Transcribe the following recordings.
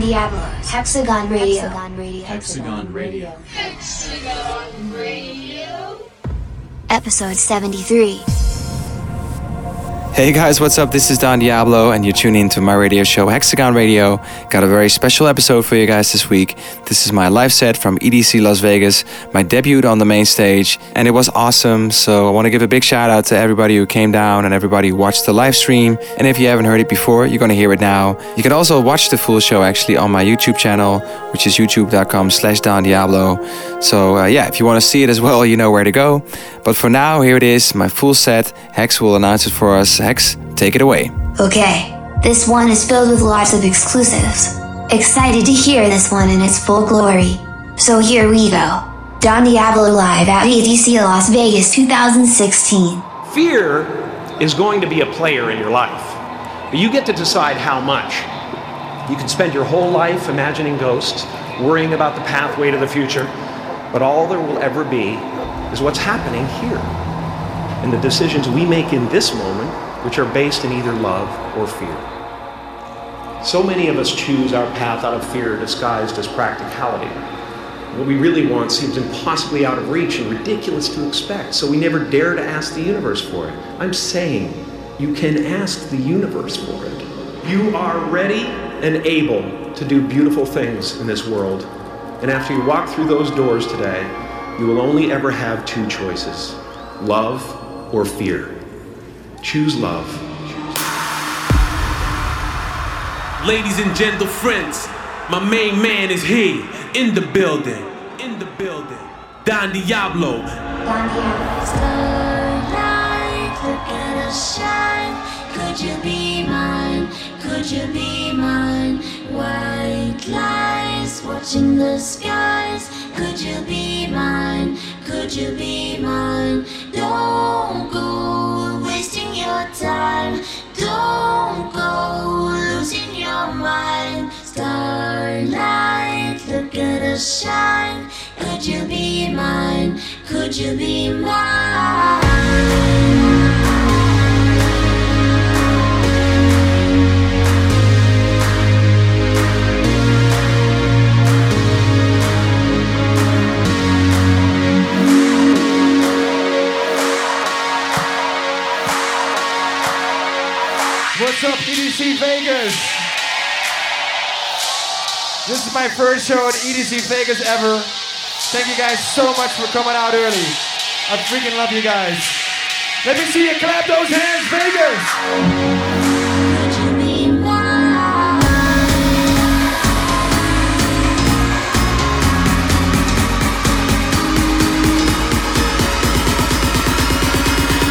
Don Diablo, Hexagon Radio. Hexagon Radio. Hexagon Radio. Hexagon Radio. Episode 73. Hey guys, what's up? This is Don Diablo, and you're tuning into my radio show, Hexagon Radio. Got a very special episode for you guys this week. This is my live set from EDC Las Vegas, my debut on the main stage, and it was awesome. So I want to give a big shout out to everybody who came down and everybody who watched the live stream. And if you haven't heard it before, you're going to hear it now. You can also watch the full show actually on my YouTube channel, which is youtube.com slash Don Diablo. So uh, yeah, if you want to see it as well, you know where to go. But for now, here it is, my full set. Hex will announce it for us. Hex, take it away. Okay, this one is filled with lots of exclusives. Excited to hear this one in its full glory. So here we go. Don Diablo live at EDC Las Vegas 2016. Fear is going to be a player in your life, but you get to decide how much. You can spend your whole life imagining ghosts, worrying about the pathway to the future, but all there will ever be is what's happening here. And the decisions we make in this moment, which are based in either love or fear. So many of us choose our path out of fear disguised as practicality. What we really want seems impossibly out of reach and ridiculous to expect, so we never dare to ask the universe for it. I'm saying you can ask the universe for it. You are ready and able to do beautiful things in this world. And after you walk through those doors today, you will only ever have two choices love or fear. Choose love. Ladies and gentle friends, my main man is here in the building. In the building. Don Diablo. Don Diablo. Starlight, look at us shine. Could you be mine? Could you be mine? White lies watching the skies. Could you be mine? Could you be mine? Don't go wasting your time. Don't go losing your mind. Starlight, look at us shine. Could you be mine? Could you be mine? What's up, EDC Vegas? This is my first show at EDC Vegas ever. Thank you guys so much for coming out early. I freaking love you guys. Let me see you clap those hands, Vegas!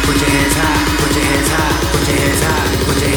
Put your hands high, put your hands high, put your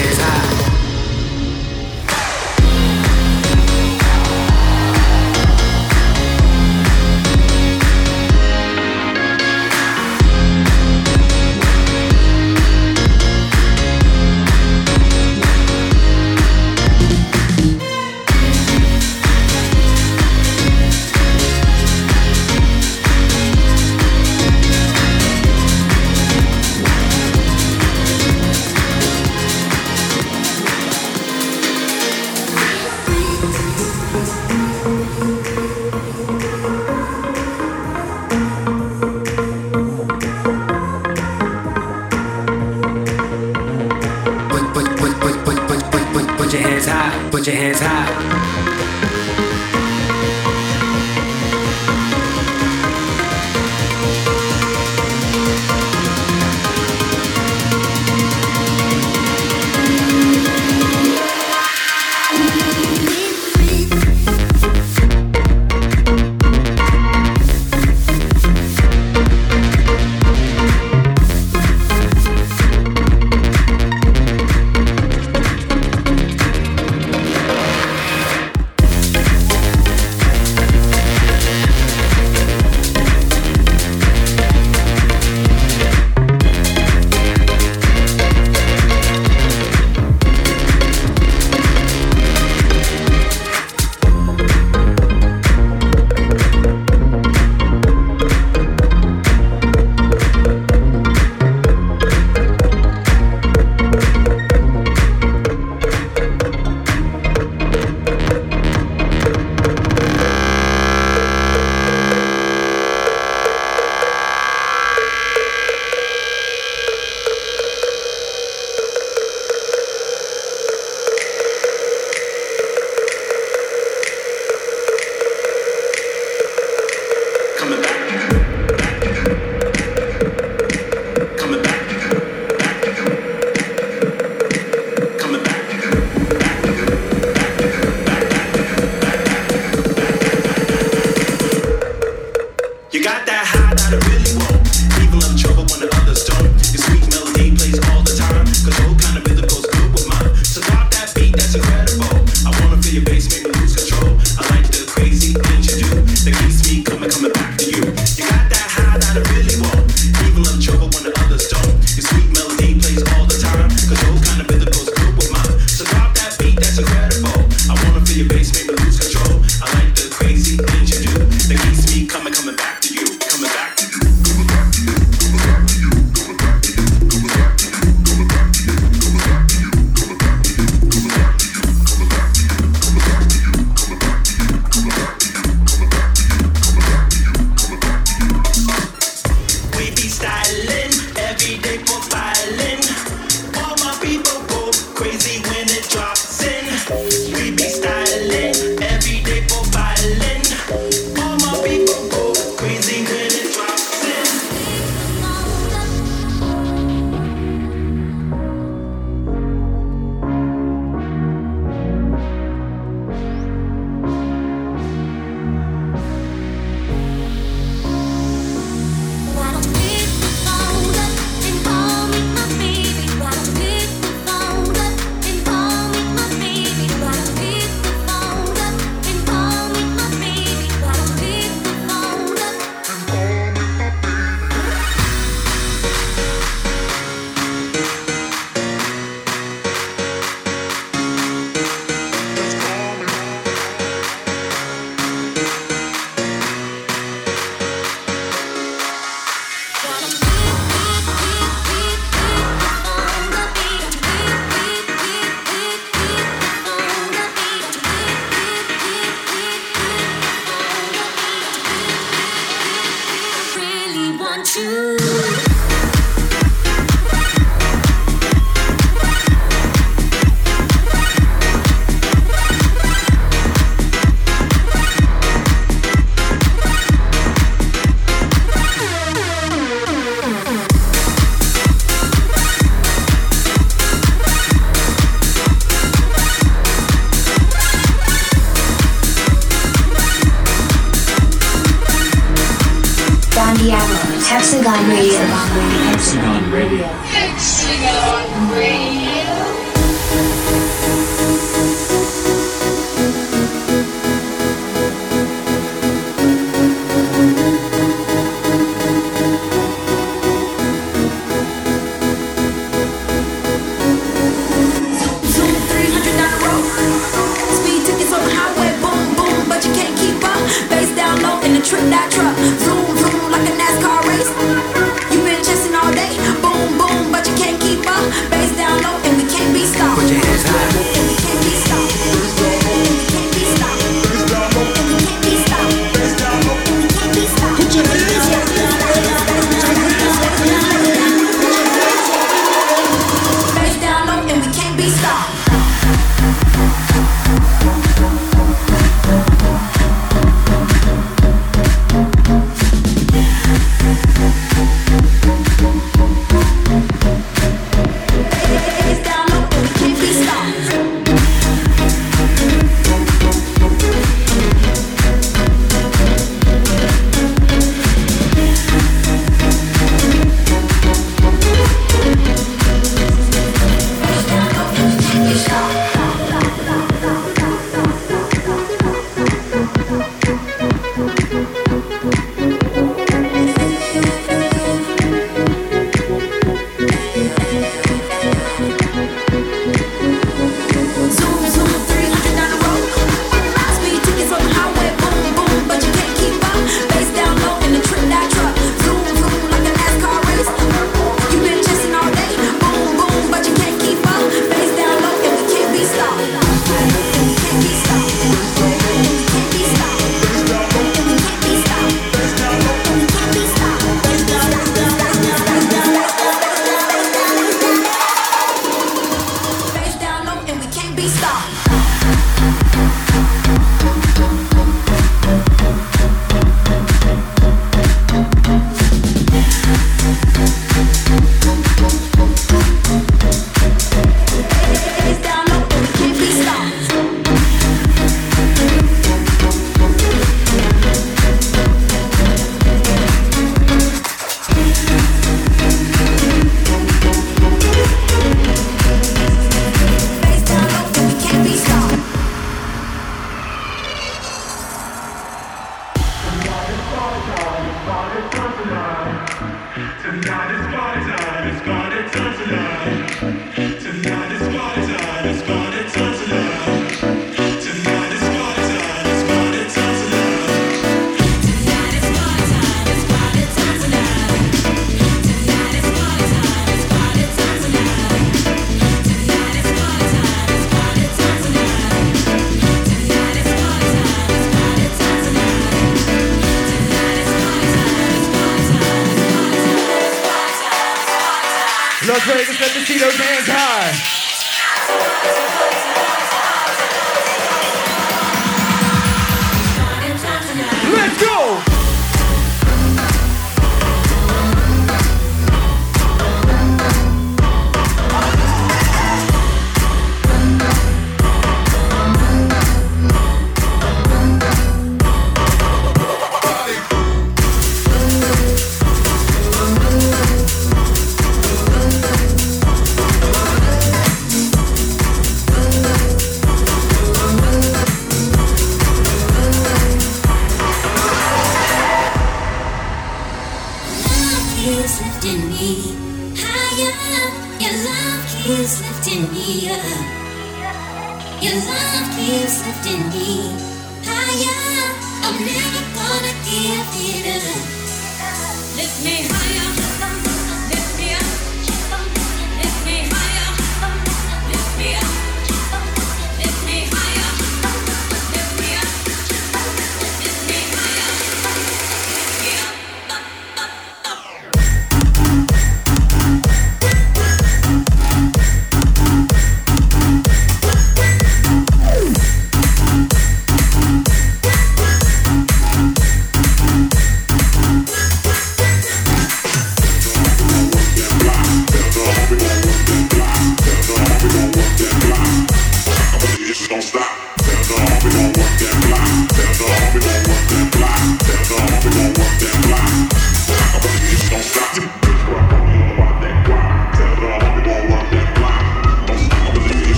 those hands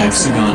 Hexagon Radio.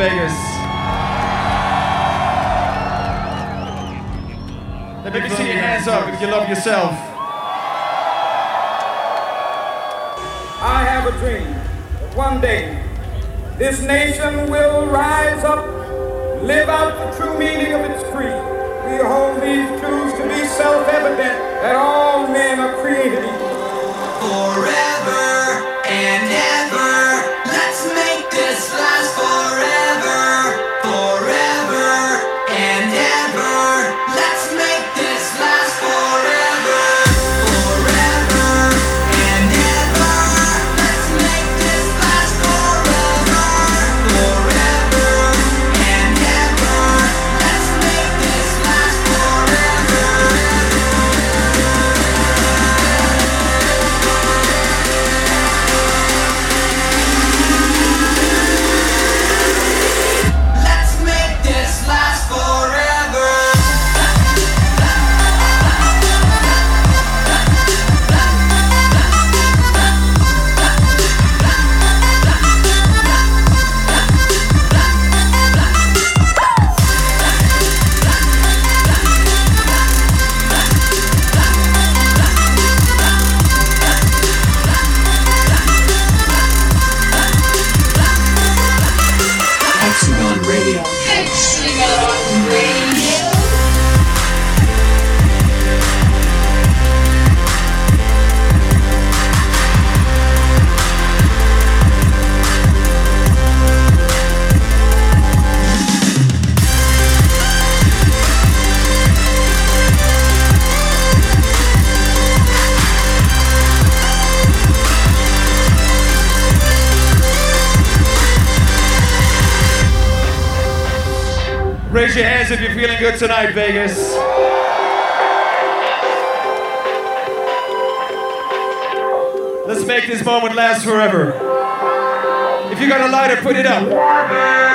Vegas. Raise your hands if you're feeling good tonight, Vegas. Let's make this moment last forever. If you got a lighter, put it up.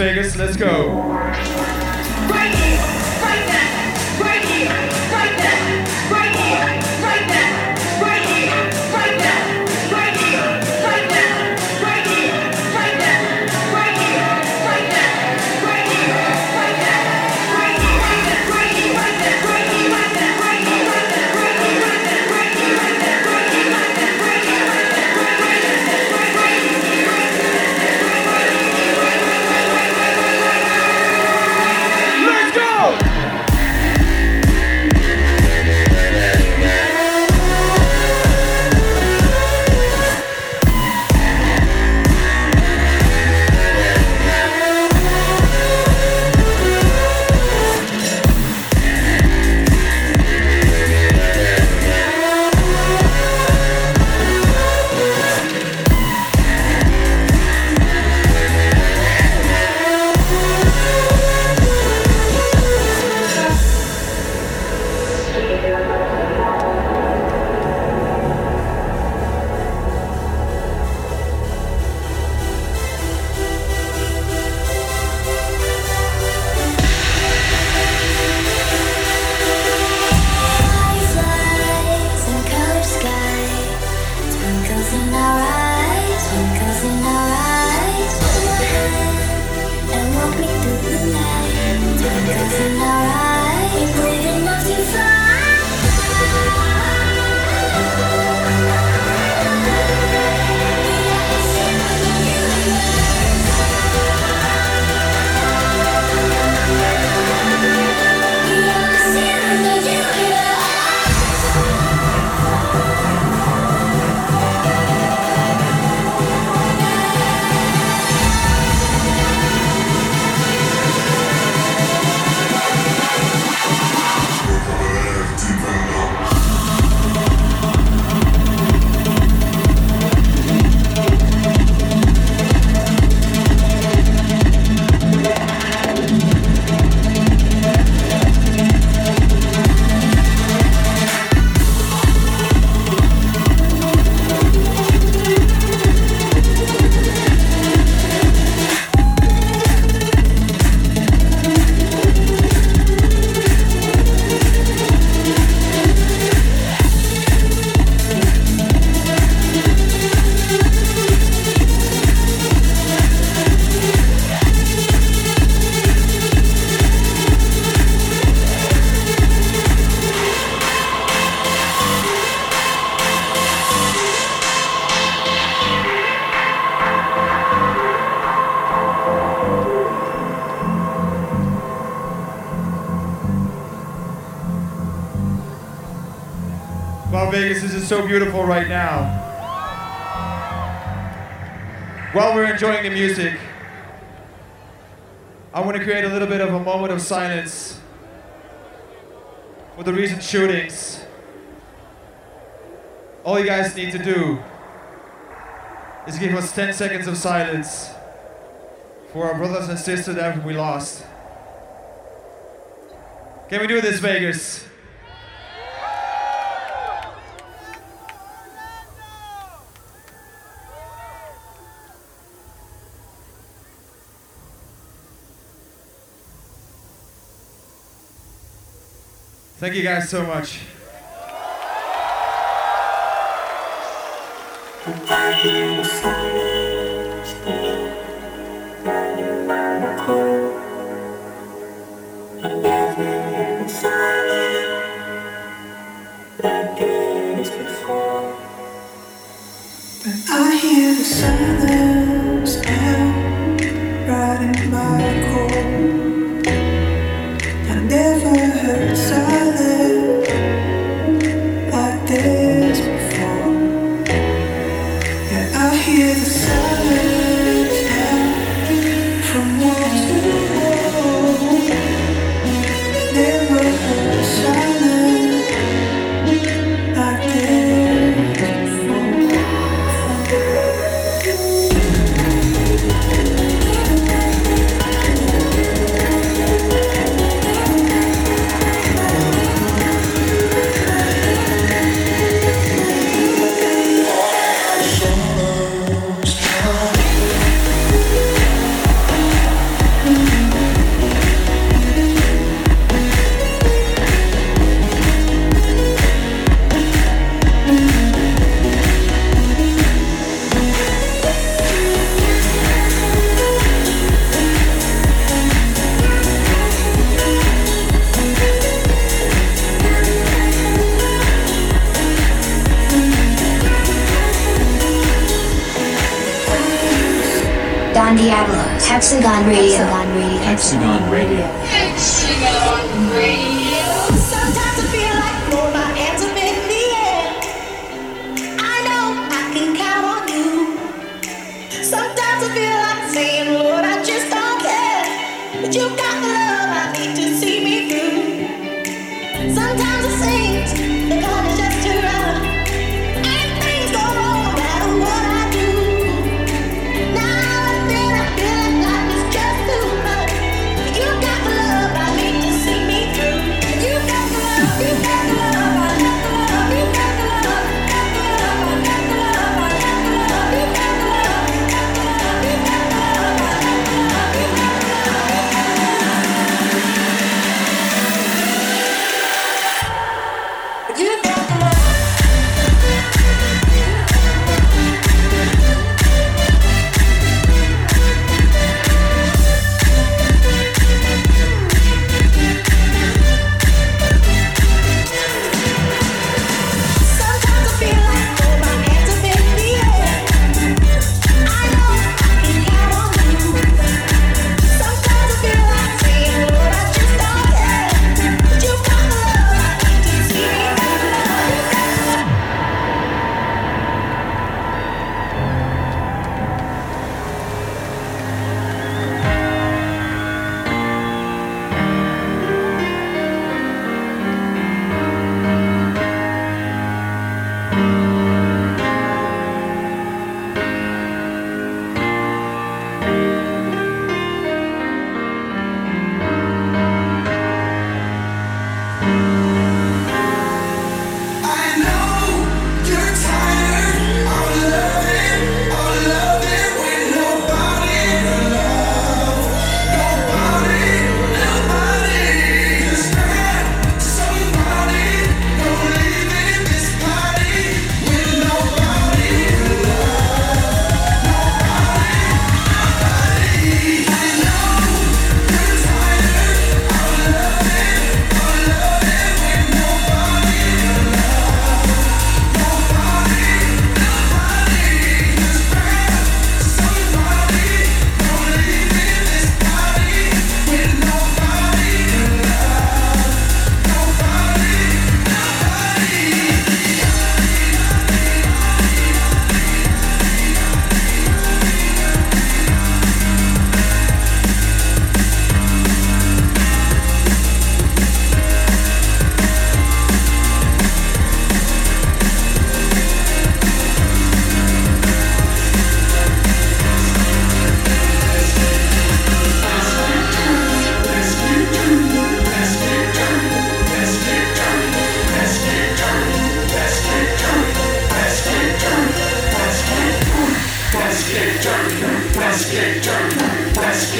Vegas. Let's go. Vegas. This is so beautiful right now. While we're enjoying the music, I want to create a little bit of a moment of silence for the recent shootings. All you guys need to do is give us 10 seconds of silence for our brothers and sisters that we lost. Can we do this, Vegas? Thank you guys so much.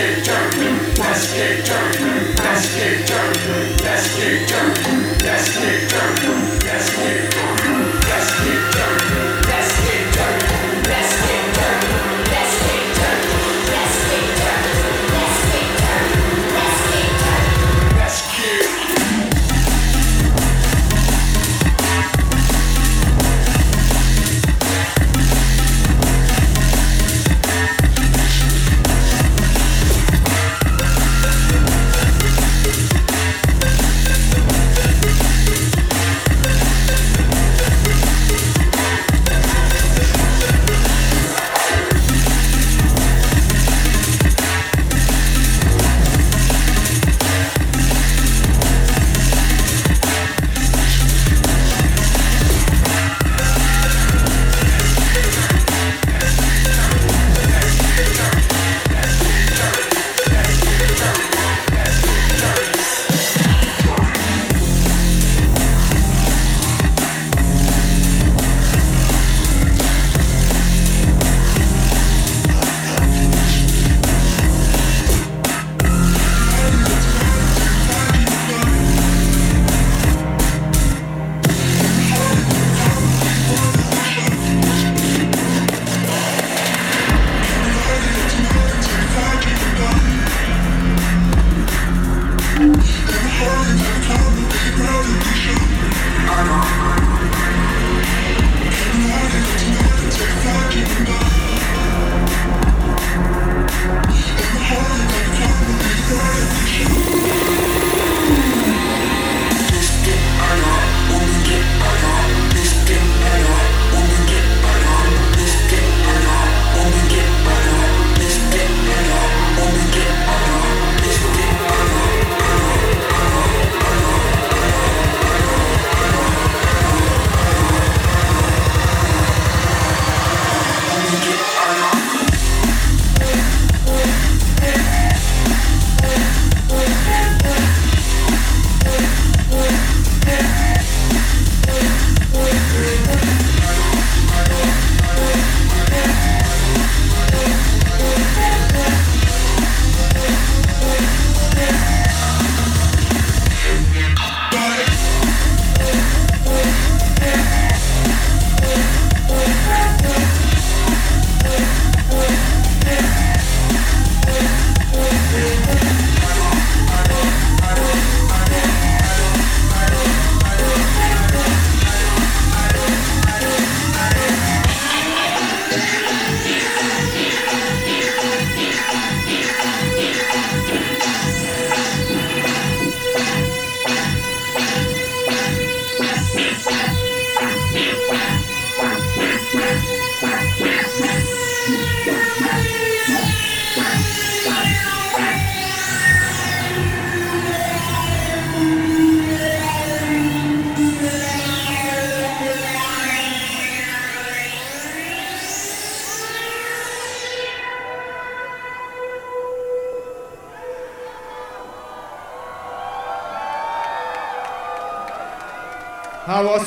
Get dirty. Let's get dirty. Let's get dirty. Let's get dirty. Let's get dirty. Let's get dirty.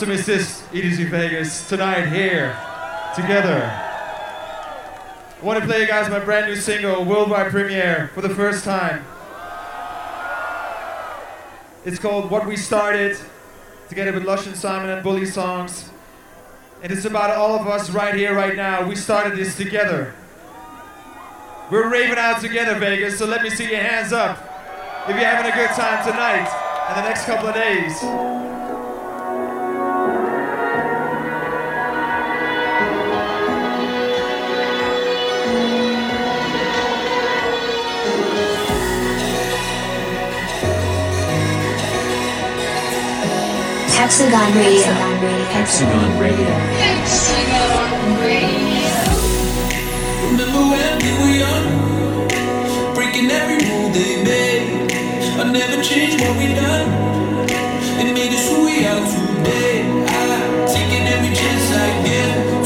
How awesome is EDC Vegas, tonight here, together? I want to play you guys my brand new single, worldwide premiere, for the first time. It's called What We Started, together with Lush and Simon and BullySongs. And it's about all of us right here, right now. We started this together. We're raving out together, Vegas, so let me see your hands up if you're having a good time tonight and the next couple of days. Hexagon Radio. Hexagon Radio. Hexagon Radio. Remember when we were young, breaking every rule they made. I never changed what we done. It made us who we are today. I taking every chance I get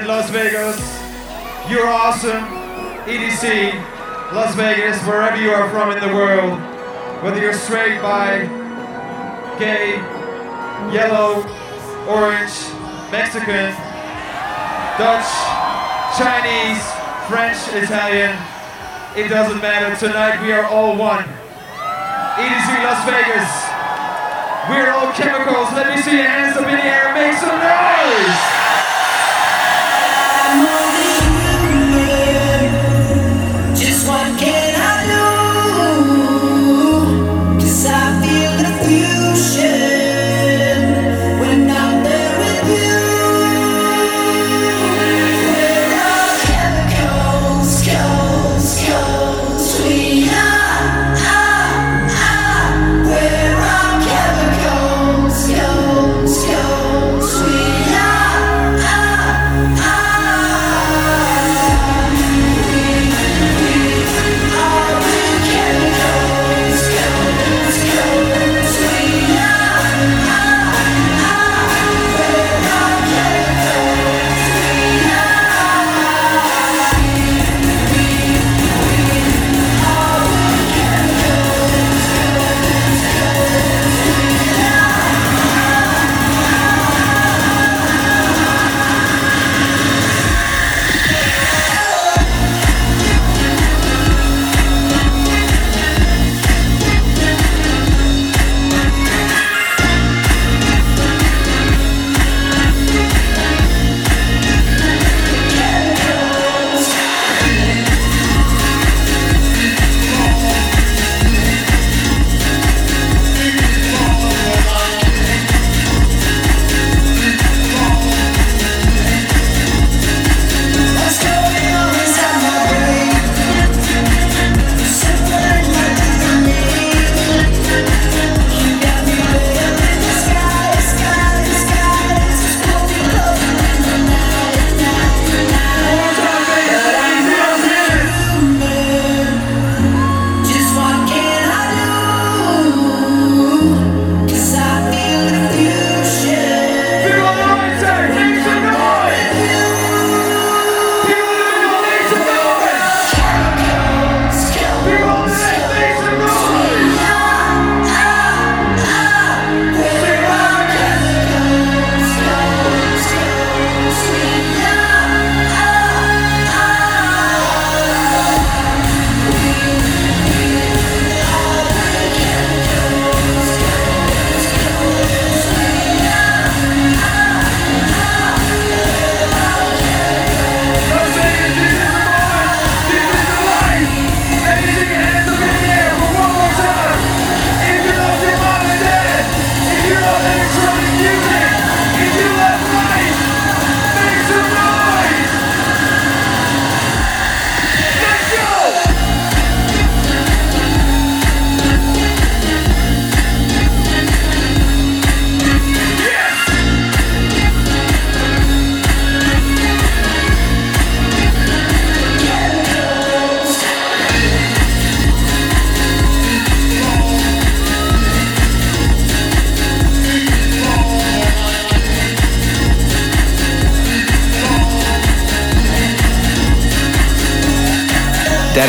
we Las Vegas. You're awesome. EDC, Las Vegas, wherever you are from in the world. Whether you're straight, bi, gay, yellow, orange, Mexican, Dutch, Chinese, French, Italian. It doesn't matter. Tonight we are all one. EDC Las Vegas. We're all chemicals. Let me see your hands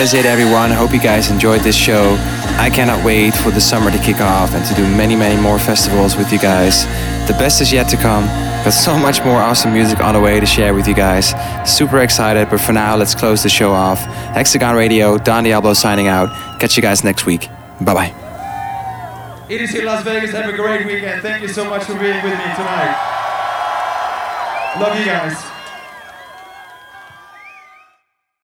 is it, everyone. I hope you guys enjoyed this show. I cannot wait for the summer to kick off and to do many, many more festivals with you guys. The best is yet to come. Got so much more awesome music on the way to share with you guys. Super excited, but for now, let's close the show off. Hexagon Radio, Don Diablo signing out. Catch you guys next week. Bye bye. It is EDC Las Vegas, have a great weekend. Thank you so much for being with me tonight. Love you guys.